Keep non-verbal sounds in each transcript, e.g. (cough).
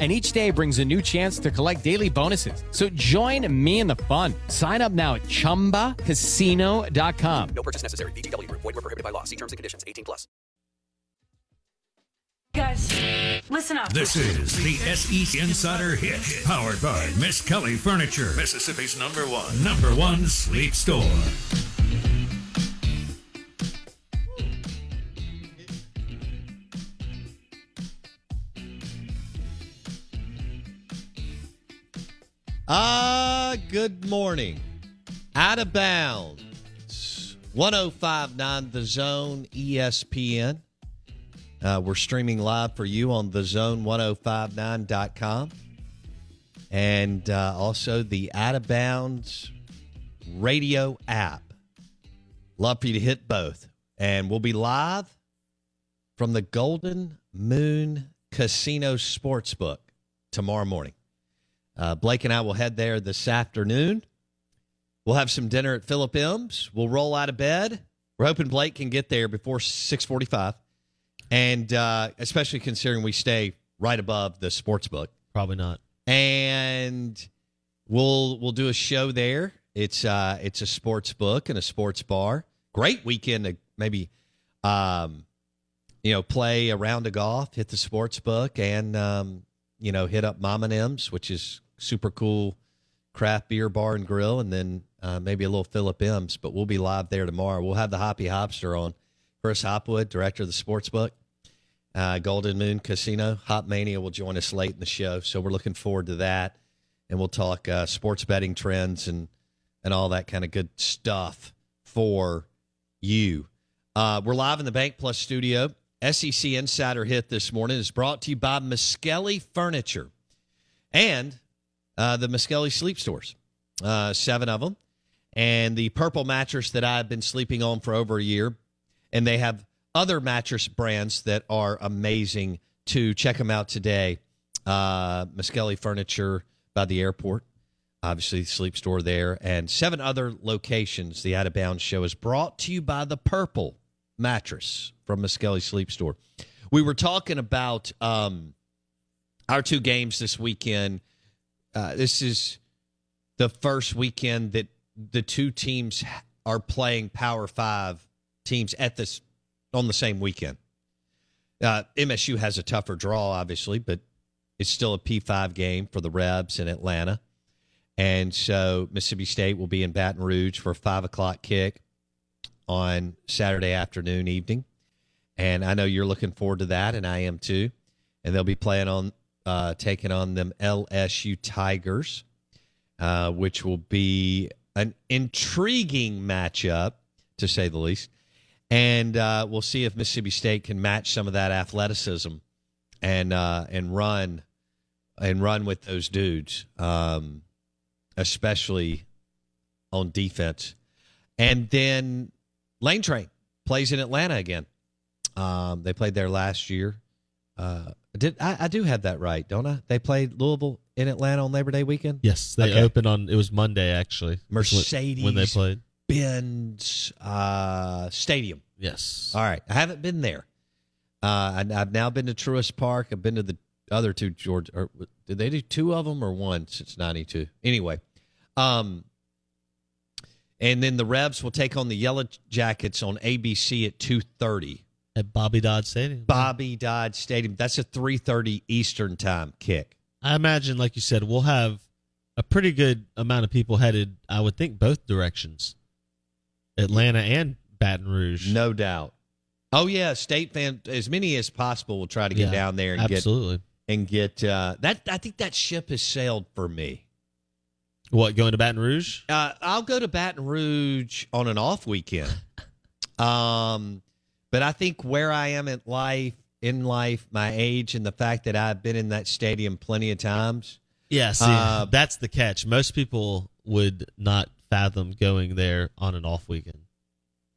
And each day brings a new chance to collect daily bonuses. So join me in the fun. Sign up now at chumbacasino.com. No purchase necessary. VGW Group. Void were prohibited by law. See terms and conditions. 18 plus. Guys, listen up. This is the SE Insider Hit, powered by Miskelly Furniture, Mississippi's number one, number one sleep store. Ah, good morning. Out of bounds. 1059 The Zone ESPN. Uh, we're streaming live for you on thezone1059.com and uh, also the Out of Bounds radio app. Love for you to hit both. And we'll be live from the Golden Moon Casino Sportsbook tomorrow morning. Uh, Blake and I will head there this afternoon. We'll have some dinner at Philip M's. We'll roll out of bed. We're hoping Blake can get there before six forty-five, and uh, especially considering we stay right above the sports book. Probably not. And we'll we'll do a show there. It's uh it's a sports book and a sports bar. Great weekend to maybe um you know play a round of golf, hit the sports book, and um you know hit up Mom and M's, which is super cool craft beer bar and grill, and then uh, maybe a little Philip M's. But we'll be live there tomorrow. We'll have the Hoppy Hopster on. Chris Hopwood, director of the sportsbook, uh, Golden Moon Casino. Hop Mania will join us late in the show, so we're looking forward to that. And we'll talk uh, sports betting trends and and all that kind of good stuff for you. Uh, we're live in the Bank Plus studio. SEC Insider Hit this morning is brought to you by Miskelly Furniture and uh, the Miskelly Sleep Stores, uh, seven of them, and the purple mattress that I've been sleeping on for over a year. And they have other mattress brands that are amazing to Check them out today. Uh, Miskelly Furniture by the airport, obviously, the sleep store there, and seven other locations. The Out of Bounds show is brought to you by the purple mattress from Miskelly Sleep Store. We were talking about um, our two games this weekend. Uh, this is the first weekend that the two teams are playing Power Five teams at this on the same weekend. Uh, MSU has a tougher draw, obviously, but it's still a P5 game for the Rebs in Atlanta. And so Mississippi State will be in Baton Rouge for a five o'clock kick on Saturday afternoon, evening. And I know you're looking forward to that, and I am too. And they'll be playing on, uh, taking on them LSU Tigers, uh, which will be an intriguing matchup, to say the least. And uh, we'll see if Mississippi State can match some of that athleticism and uh, and run and run with those dudes, um, especially on defense. And then Lane Train plays in Atlanta again. Um, they played there last year. Uh, did I, I, do have that right, don't I? They played Louisville in Atlanta on Labor Day weekend. Yes, they Okay. opened on. It was Monday actually. Mercedes when they played. Benz uh, Stadium. Yes. All right, I haven't been there. Uh, I, I've now been to Truist Park. I've been to the other two George. Or, did they do two of them or one since '92? Anyway, um, and then the Rebs will take on the Yellow Jackets on ABC at two thirty. At Bobby Dodd Stadium. Bobby Dodd Stadium. That's a three thirty Eastern time kick. I imagine, like you said, we'll have a pretty good amount of people headed, I would think, both directions Atlanta and Baton Rouge. No doubt. Oh yeah, state fan as many as possible will try to get Yeah, down there and absolutely. get and get uh, that. I think that ship has sailed for me. What, going to Baton Rouge? Uh, I'll go to Baton Rouge on an off weekend. (laughs) um, but I think where I am in life, in life, my age, and the fact that I've been in that stadium plenty of times. Yeah, see, Uh, that's the catch. Most people would not fathom going there on an off weekend.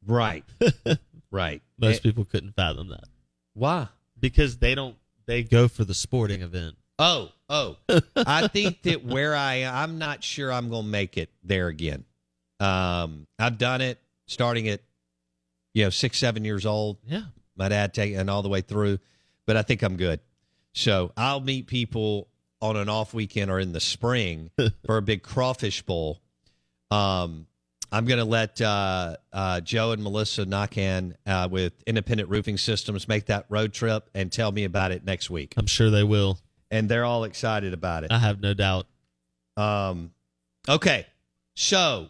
Right. (laughs) right. Most Eh, people couldn't fathom that Why? because they don't. They go for the sporting event. Oh, oh. I think that where I I'm not sure I'm going to make it there again. Um, I've done it starting at, you know, six, seven years old. Yeah, My dad taking all the way through, but I think I'm good. So I'll meet people on an off weekend or in the spring (laughs) for a big crawfish bowl. Um, I'm going to let uh, uh, Joe and Melissa Knockan uh, with Independent Roofing Systems make that road trip and tell me about it next week. I'm sure they will. And they're all excited about it. I have no doubt. Um, okay, so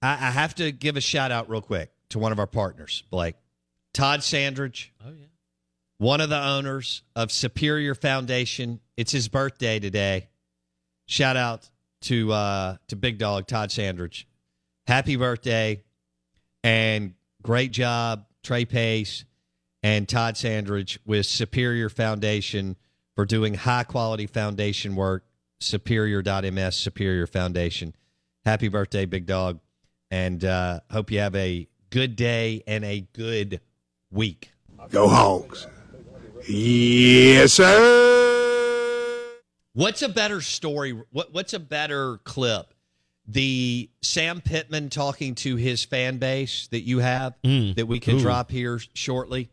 I, I have to give a shout out real quick to one of our partners, Blake Todd Sandridge, Oh yeah. one of the owners of Superior Foundation. It's his birthday today. Shout out to uh, to Big Dog Todd Sandridge. Happy birthday and great job, Trey Pace and Todd Sandridge with Superior Foundation for doing high quality foundation work. Superior.ms, Superior Foundation. Happy birthday, Big Dog. And uh, hope you have a good day and a good week. Go Hogs. Yes, sir. What's a better story? What What's a better clip? The Sam Pittman talking to his fan base that you have Mm. that we can Ooh. drop here shortly.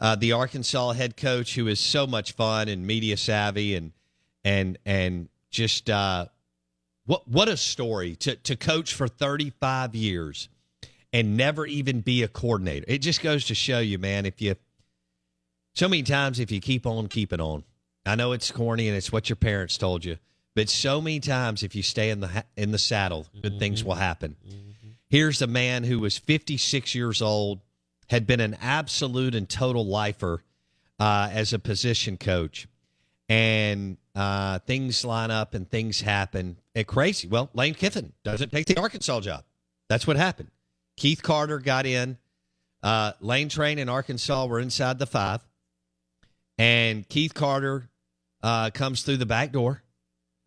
Uh, the Arkansas head coach who is so much fun and media savvy and and and just uh, what what a story to to coach for 35 years and never even be a coordinator. It just goes to show you, man, if you so many times if you keep on keeping on. I know it's corny and it's what your parents told you, but so many times if you stay in the in the saddle, good things will happen. Here's a man who was 56 years old, had been an absolute and total lifer uh, as a position coach, and uh, things line up and things happen. It crazy. Well, Lane Kiffin doesn't take the Arkansas job. That's what happened. Keith Carter got in. Uh, Lane Train and Arkansas were inside the five, and Keith Carter uh, comes through the back door.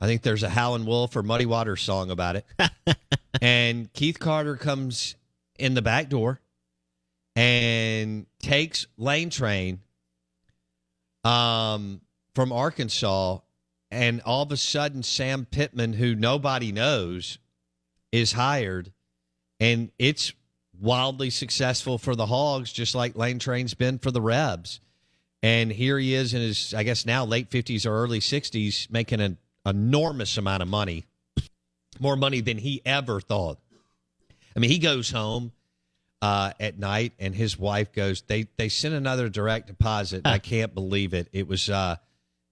I think there's a Howlin' Wolf or Muddy Waters song about it. (laughs) and Keith Carter comes in the back door and takes Lane Train um, from Arkansas. And all of a sudden, Sam Pittman, who nobody knows, is hired. And it's wildly successful for the Hogs, just like Lane Train's been for the Rebs. And here he is in his, I guess now late 50s or early 60s, making an enormous amount of money, more money than he ever thought. I mean, he goes home uh, at night, and his wife goes, "They they sent another direct deposit. I can't believe it. It was uh,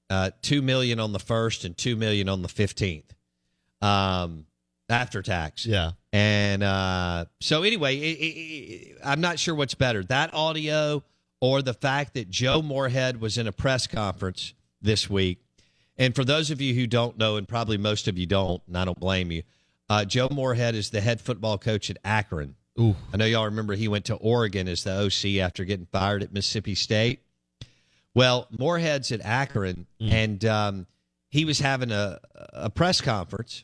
uh, two million on the first and two million on the fifteenth, um, after tax. Yeah. And uh, so, anyway, it, it, it, I'm not sure what's better that audio or the fact that Joe Moorhead was in a press conference this week. And for those of you who don't know, and probably most of you don't, and I don't blame you, uh, Joe Moorhead is the head football coach at Akron. Ooh. I know y'all remember he went to Oregon as the OC after getting fired at Mississippi State. Well, Moorhead's at Akron, and um, he was having a, a press conference,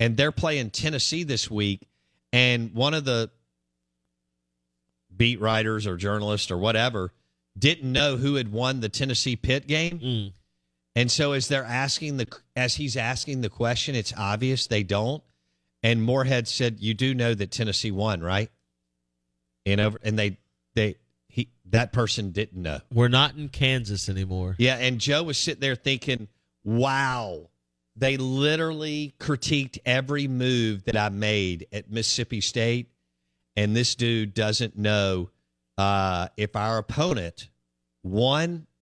and they're playing Tennessee this week. And one of the beat writers or journalists or whatever didn't know who had won the Tennessee Pitt game. Mm. And so as they're asking the as he's asking the question, it's obvious they don't. And Moorhead said, "You do know that Tennessee won, right?" And over, and they they he that person didn't know. We're not in Kansas anymore. Yeah, and Joe was sitting there thinking, "Wow, they literally critiqued every move that I made at Mississippi State, and this dude doesn't know uh, if our opponent won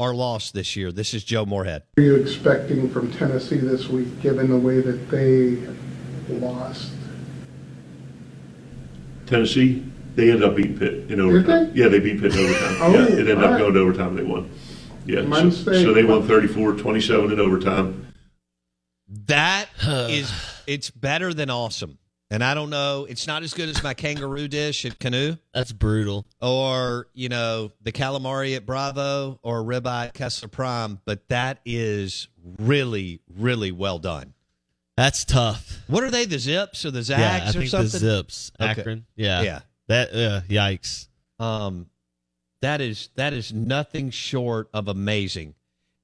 Our loss this year. This is Joe Moorhead. What are you expecting from Tennessee this week, given the way that they lost? Tennessee, they ended up beating Pitt in overtime. they? Yeah, they beat Pitt in overtime. Oh, yeah, it ended up alright. going to overtime. They won. Yeah, so, so they won 34-27 in overtime. That (sighs) is, it's better than awesome. And I don't know, it's not as good as my kangaroo dish at Canoe That's brutal. or, you know, the calamari at Bravo or ribeye at Kessler Prime, but that is really, really well done. That's tough. What are they, the Zips or the Zags yeah, I or think something? the Zips, Okay. Akron. Yeah, Yeah. That uh, yikes. Um, that is that is nothing short of amazing,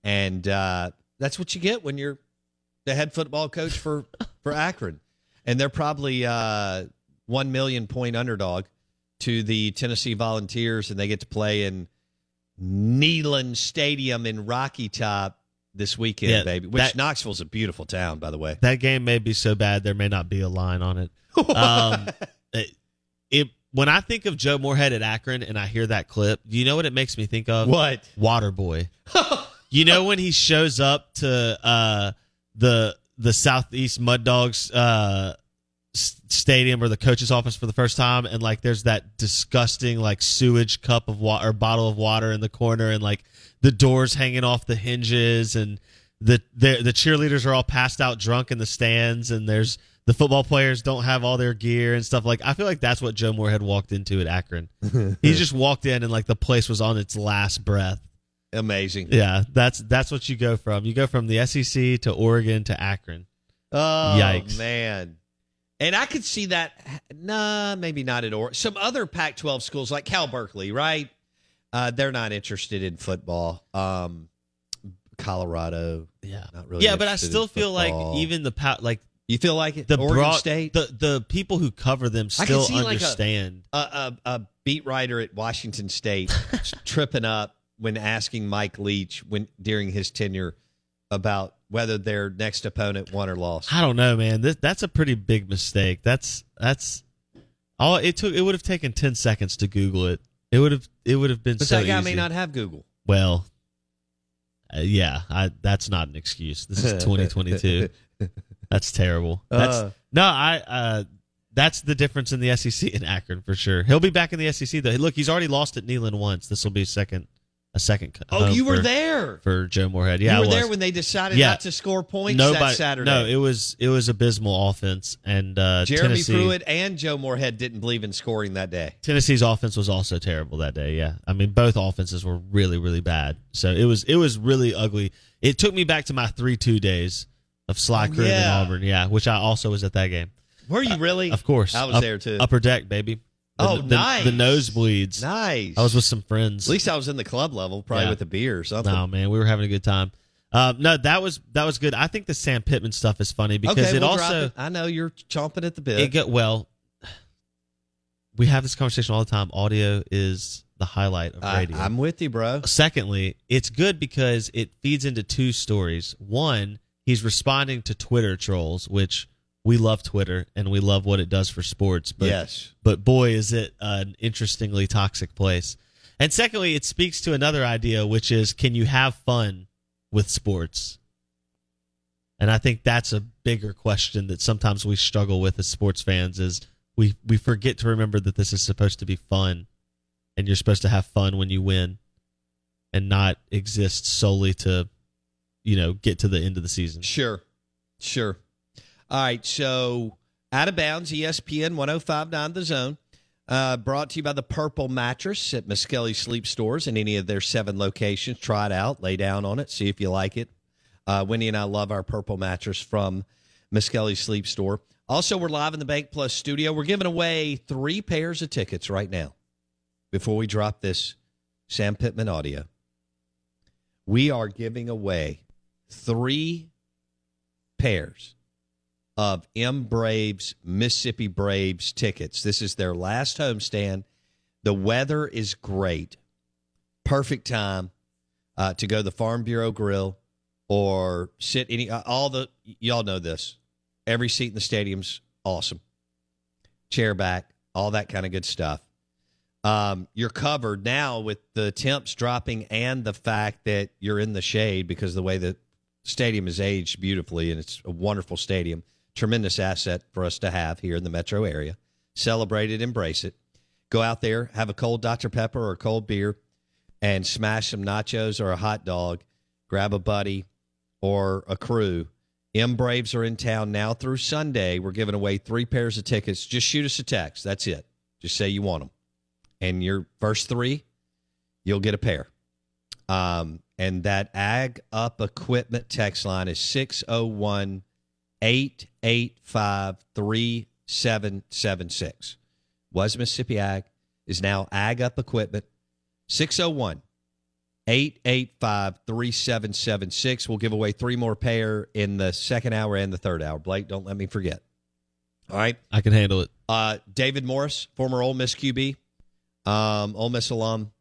and uh, that's what you get when you're the head football coach for for Akron, and they're probably uh, one million point underdog to the Tennessee Volunteers, and they get to play in Neyland Stadium in Rocky Top this weekend, Yeah, baby. Which that- Knoxville's a beautiful town, by the way. That game may be so bad there may not be a line on it. (laughs) Um, it, it when I think of Joe Moorhead at Akron and I hear that clip, do you know what it makes me think of? What? Waterboy. (laughs) you know when he shows up to uh, the the Southeast Mud Dogs uh, s- stadium or the coach's office for the first time, and like there's that disgusting like sewage cup of water or bottle of water in the corner, and like the doors hanging off the hinges, and the the, the cheerleaders are all passed out drunk in the stands, and there's the football players don't have all their gear and stuff like I feel like that's what Joe Moorhead walked into at Akron. (laughs) he just walked in and like the place was on its last breath. Amazing. Yeah, that's that's what you go from. You go from the SEC to Oregon to Akron. Oh Yikes. man. And I could see that. Nah, maybe not at Oregon. Some other Pac-12 schools like Cal Berkeley, right? Uh, they're not interested in football. Um, Colorado, Yeah, not really. yeah, but I still feel like even the pa- like you feel like it. the Oregon broad State, the the people who cover them still see, like, understand. a, a, a beat writer at Washington State (laughs) tripping up when asking Mike Leach when during his tenure about whether their next opponent won or lost. I don't know, man. This, that's a pretty big mistake. That's that's all it took. It would have taken ten seconds to Google it. It would have it would have been But so that guy easy. may not have Google. Well, uh, yeah, I, that's not an excuse. This is (laughs) 2022. that's terrible. That's Uh. no, I. Uh, that's the difference in the SEC in Akron for sure. He'll be back in the SEC though. Look, he's already lost at Neyland once. This will be second, a second. co- Oh, you were for- there. for Joe Moorhead. Yeah, you were there when they decided Yeah. not to score points Nobody, that Saturday. No, it was it was abysmal offense, and uh, Jeremy Tennessee, Pruitt and Joe Moorhead didn't believe in scoring that day. Tennessee's offense was also terrible that day. Yeah, I mean both offenses were really really bad. So it was it was really ugly. It took me back to my three two days of Sly Oh, Crib in. Auburn. Yeah, which I also was at that game. Were you really? Of course, I was Up- there too. Upper deck, baby. The, Oh, the, nice. The nosebleeds. Nice. I was with some friends. At least I was in the club level, probably Yeah. with a beer or something. No man, we were having a good time. Um, no, that was that was good. I think the Sam Pittman stuff is funny because okay, it we'll also it. I know you're chomping at the bit. it got well. We have this conversation all the time. Audio is the highlight of I, radio. I'm with you, bro. Secondly, it's good because it feeds into two stories. One, he's responding to Twitter trolls, which we love Twitter and we love what it does for sports. But Yes. but boy, is it an interestingly toxic place. And secondly, it speaks to another idea, which is can you have fun with sports? And I think that's a bigger question that sometimes we struggle with as sports fans is we, we forget to remember that this is supposed to be fun and you're supposed to have fun when you win and not exist solely to, you know, get to the end of the season. Sure. Sure. All right. So out of bounds, ESPN 1059 The Zone. Uh, brought to you by the Purple Mattress at Miskelly Sleep Stores in any of their seven locations. Try it out, lay down on it, see if you like it. Uh, Wendy and I love our Purple Mattress from Miskelly Sleep Store. Also, we're live in the Bank Plus studio. We're giving away three pairs of tickets right now before we drop this Sam Pittman audio. We are giving away three pairs of M Braves Mississippi Braves tickets. This is their last homestand. The weather is great. Perfect time uh, to go to the Farm Bureau Grill or sit any uh, all the y'all know this. Every seat in the stadium's awesome. Chair back, all that kind of good stuff. Um, you're covered now with the temps dropping and the fact that you're in the shade because the way the stadium is aged beautifully and it's a wonderful stadium. Tremendous asset for us to have here in the metro area. Celebrate it, embrace it. Go out there, have a cold Dr. Pepper or a cold beer, and smash some nachos or a hot dog. Grab a buddy or a crew. M Braves are in town now through Sunday. We're giving away three pairs of tickets. Just shoot us a text. That's it. Just say you want them. And your first three, you'll get a pair. Um, and that Ag Up Equipment text line is 601 885 3776. Was Mississippi Ag, is now Ag Up Equipment. 601 885 3776. We'll give away three more pair in the second hour and the third hour. Blake, don't let me forget. All right. I can handle it. Uh, David Morris, former Ole Miss QB, um, Ole Miss alum,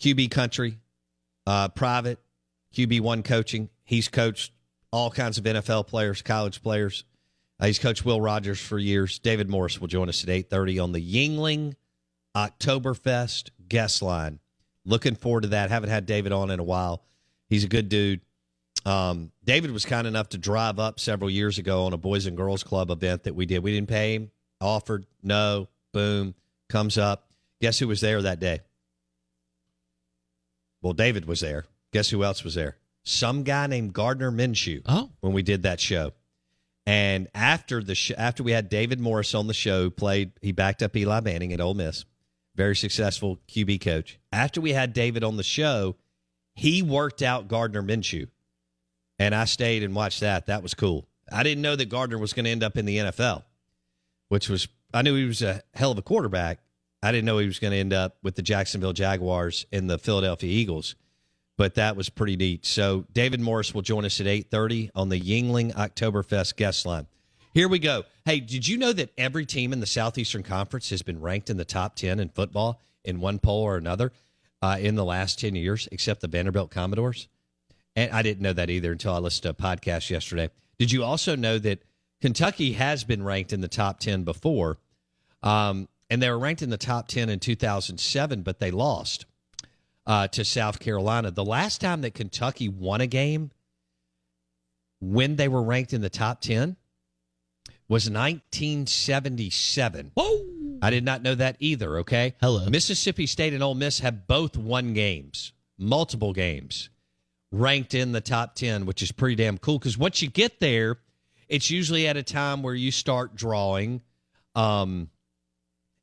QB country, uh, private, QB1 coaching. He's coached all kinds of NFL players, college players. Uh, he's coached Will Rogers for years. David Morris will join us at 8.30 on the Yuengling Oktoberfest guest line. Looking forward to that. Haven't had David on in a while. He's a good dude. Um, David was kind enough to drive up several years ago on a Boys and Girls Club event that we did. We didn't pay him. Offered, no, boom, comes up. Guess who was there that day? Well, David was there. Guess who else was there? Some guy named Gardner Minshew. Oh, when we did that show. And after the sh- after we had David Morris on the show, played he backed up Eli Manning at Ole Miss, very successful QB coach. After we had David on the show, he worked out Gardner Minshew, and I stayed and watched that. That was cool. I didn't know that Gardner was going to end up in the NFL, which was I knew he was a hell of a quarterback. I didn't know he was going to end up with the Jacksonville Jaguars and the Philadelphia Eagles but that was pretty neat. So David Morris will join us at 8:30 on the Yuengling Oktoberfest guest line. Here we go. Hey, did you know that every team in the Southeastern Conference has been ranked in the top 10 in football in one poll or another uh, in the last 10 years, except the Vanderbilt Commodores? And I didn't know that either until I listened to a podcast yesterday. Did you also know that Kentucky has been ranked in the top 10 before? Um, and they were ranked in the top 10 in 2007, but they lost uh, to South Carolina. The last time that Kentucky won a game when they were ranked in the top 10 was 1977. Whoa. I did not know that either, okay? Hello. Mississippi State and Ole Miss have both won games, multiple games, ranked in the top 10, which is pretty damn cool because once you get there, it's usually at a time where you start drawing um,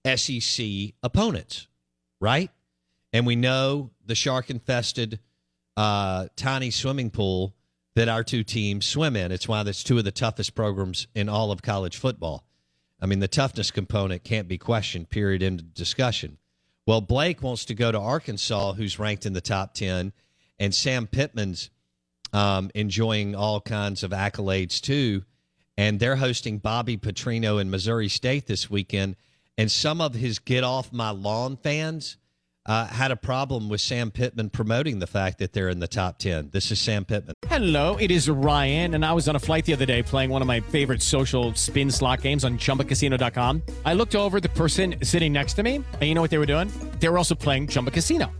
SEC opponents, right? And we know the shark infested uh, tiny swimming pool that our two teams swim in. It's why that's two of the toughest programs in all of college football. I mean, the toughness component can't be questioned, period, end discussion. Well, Blake wants to go to Arkansas, who's ranked in the top 10, and Sam Pittman's um, enjoying all kinds of accolades too. And they're hosting Bobby Petrino in Missouri State this weekend. And some of his get off my lawn fans uh, had a problem with Sam Pittman promoting the fact that they're in the top 10. This is Sam Pittman. Hello, it is Ryan, and I was on a flight the other day playing one of my favorite social spin slot games on chumbacasino.com. I looked over the person sitting next to me, and you know what they were doing? They were also playing Chumba Casino.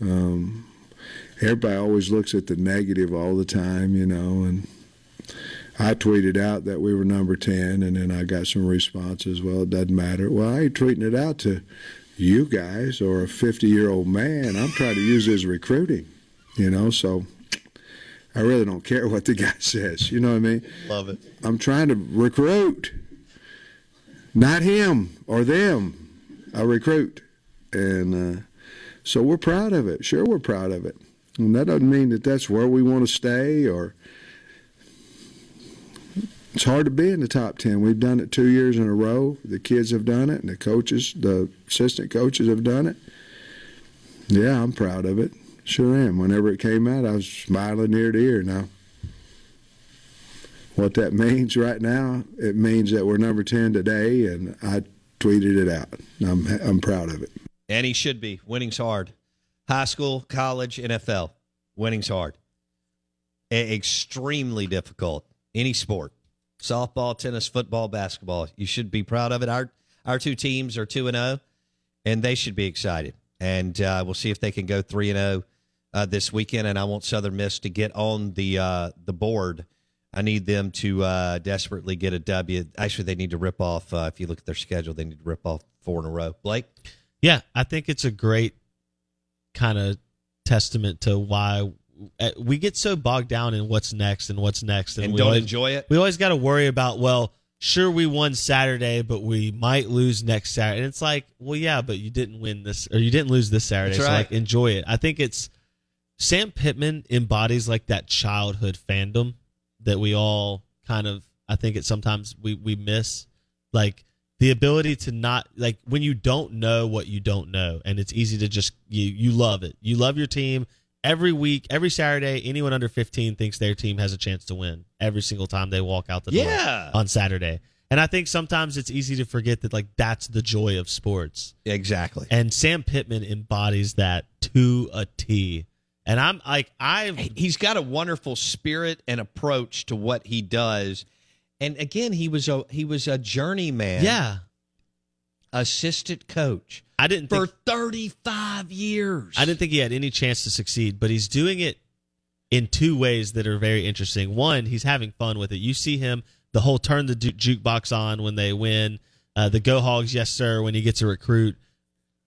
Um, everybody always looks at the negative all the time, you know, and I tweeted out that we were number 10, and then I got some responses. Well, it doesn't matter. Well, I ain't tweeting it out to you guys or a 50 year old man. I'm trying to use as recruiting, you know, so I really don't care (laughs) what the guy says. You know what I mean? Love it. I'm trying to recruit, not him or them. I recruit, and uh, so we're proud of it. Sure, we're proud of it, and that doesn't mean that that's where we want to stay. Or it's hard to be in the top ten. We've done it two years in a row. The kids have done it, and the coaches, the assistant coaches, have done it. Yeah, I'm proud of it. Sure am. Whenever it came out, I was smiling ear to ear. Now, what that (laughs) means right now, it means that we're number 10 today, and I tweeted it out. I'm, I'm proud of it. And he should be. Winning's hard. High school, college, NFL. Winning's hard. E- extremely difficult. Any sport. Softball, tennis, football, basketball. You should be proud of it. Our our two teams are 2 and 0 and they should be excited. And uh, we'll see if they can go 3 and 0 uh, this weekend and I want Southern Miss to get on the uh, the board. I need them to uh, desperately get a W. Actually, they need to rip off. Uh, if you look at their schedule, they need to rip off four in a row. Blake, Yeah, I think it's a great kind of testament to why uh, we get so bogged down in what's next and what's next, and we don't always, enjoy it. We always got to worry about well, sure we won Saturday, but we might lose next Saturday. And it's like, well, yeah, but you didn't win this or you didn't lose this Saturday, so like enjoy it. I think it's Sam Pittman embodies like that childhood fandom that we all kind of I think it sometimes we we miss like the ability to not like when you don't know what you don't know and it's easy to just you you love it. You love your team every week, every Saturday anyone under 15 thinks their team has a chance to win every single time they walk out the door Yeah. on Saturday. And I think sometimes it's easy to forget that like that's the joy of sports. Exactly. And Sam Pittman embodies that to a T. And I'm like I've He's got a wonderful spirit and approach to what he does. And again, he was a he was a journeyman. yeah. Assistant coach I didn't for think 35 years. I didn't think he had any chance to succeed, but he's doing it in two ways that are very interesting. One, he's having fun with it. You see him the whole turn the ju- jukebox on when they win, uh, the Go Hogs, yes sir, when he gets a recruit.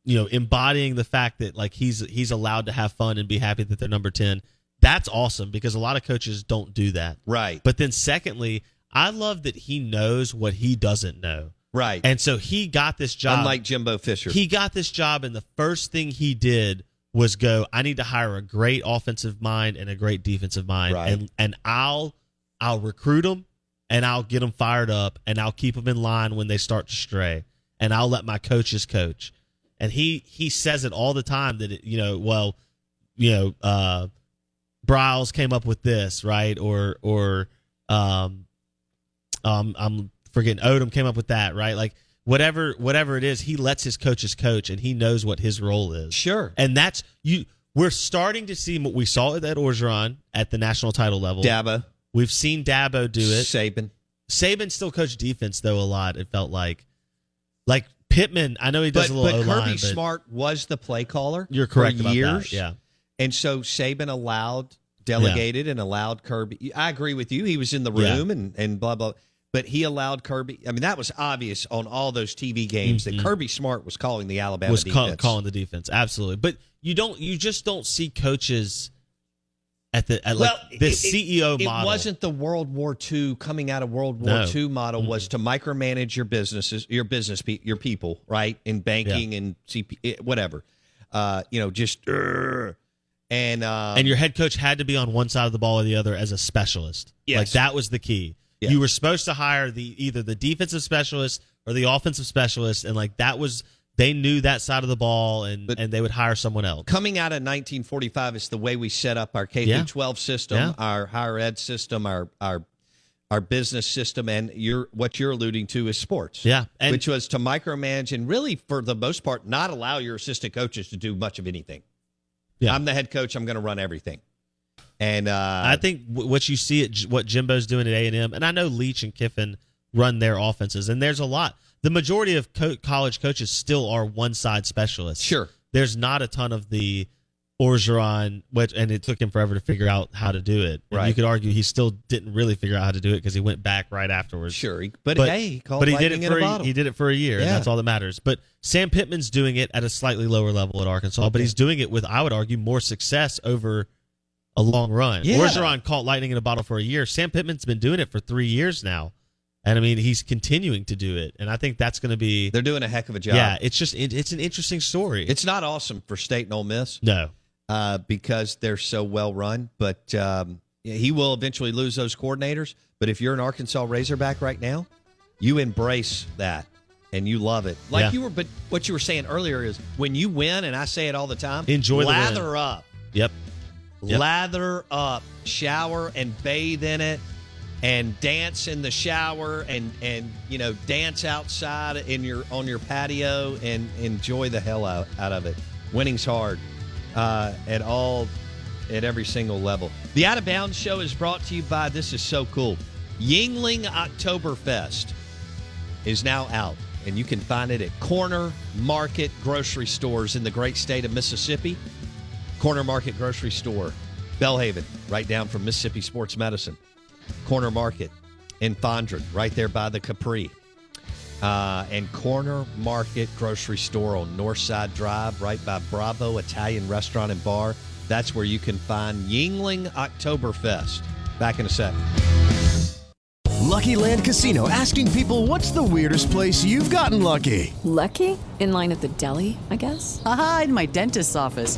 You know, embodying the fact that like he's he's allowed to have fun and be happy that they're number ten. That's awesome because a lot of coaches don't do that. Right. But then secondly, I love that he knows what he doesn't know. Right. And so he got this job. Unlike Jimbo Fisher. He got this job, and the first thing he did was go, I need to hire a great offensive mind and a great defensive mind. Right. And and I'll I'll recruit them and I'll get them fired up and I'll keep them in line when they start to stray. And I'll let my coaches coach. And he he says it all the time that it, you know, well, you know, uh Briles came up with this, right? Or or um, um, I'm forgetting Odom came up with that, right? Like whatever whatever it is, he lets his coaches coach, and he knows what his role is. Sure. and that's you. We're starting to see what we saw at Orgeron at the national title level. Dabo, We've seen Dabo do it. Saban. Saban still coached defense though a lot. It felt like, like Pittman. I know he does But, a little but O-line, Kirby but Smart was the play caller. You're correct for about that, years. yeah. And so Saban allowed, delegated, and allowed Kirby. I agree with you. He was in the room and, and blah, blah. But he allowed Kirby. I mean, that was obvious on all those TV games that Kirby Smart was calling the Alabama Mm-hmm. was defense. calling the defense absolutely. But you don't. You just don't see coaches at the at like well, the it- CEO it, model. It wasn't the World War II coming out of World War No. II model was to micromanage your businesses, your business, your people, right? In banking and CP, eh, whatever. Uh, you know, just "Urgh." and um, and your head coach had to be on one side of the ball or the other as a specialist. Yes. Like that was the key. Yeah. You were supposed to hire the either the defensive specialist or the offensive specialist, and like that was they knew that side of the ball, and and they would hire someone else. coming out of 1945 is the way we set up our K through 12 system, Yeah. our higher ed system, our our our business system, and you're what you're alluding to is sports. Yeah, which was to micromanage and really, for the most part, not allow your assistant coaches to do much of anything. Yeah. I'm the head coach. I'm going to run everything. And uh, I think what you see at what Jimbo's doing at A and M, and I know Leach and Kiffin run their offenses, and there's a lot. The majority of co- college coaches still are one side specialists. Sure, there's not a ton of the Orgeron, which and it took him forever to figure out how to do it. And Right. You could argue he still didn't really figure out how to do it because he went back right afterwards. Sure, he- but hey, he called but he did it in a for he did it for a year, and that's all that matters. But Sam Pittman's doing it at a slightly lower level at Arkansas, but he's doing it with, I would argue, more success over a long run. Yeah. Orgeron caught lightning in a bottle for a year. Sam Pittman's been doing it for three years now, and I mean he's continuing to do it, and I think that's going to be. They're doing a heck of a job. Yeah, it's just it, it's an interesting story. It's not awesome for State and Ole Miss. No. Uh, because they're so well run. But um, he will eventually lose those coordinators. But if you're an Arkansas Razorback right now, you embrace that and you love it. Like Yeah. you were, but what you were saying earlier is when you win, and I say it all the time, Enjoy lather up. Yep. Yep. Lather up, shower and bathe in it, and dance in the shower, and and you know dance outside in your on your patio, and enjoy the hell out, out of it. Winning's hard uh, at all, at every single level. The Out of Bounds show is brought to you by. This is so cool. Yuengling Oktoberfest is now out, and you can find it at Corner Market grocery stores in the great state of Mississippi. Corner Market Grocery Store, Belhaven, right down from Mississippi Sports Medicine. Corner Market in Fondren, right there by the Capri. Uh, and Corner Market Grocery Store on Northside Drive, right by Bravo Italian Restaurant and Bar. That's where you can find Yuengling Oktoberfest. Back in a sec. Lucky Land Casino asking people what's the weirdest place you've gotten lucky? Lucky? In line at the deli, I guess? Aha, in my dentist's office.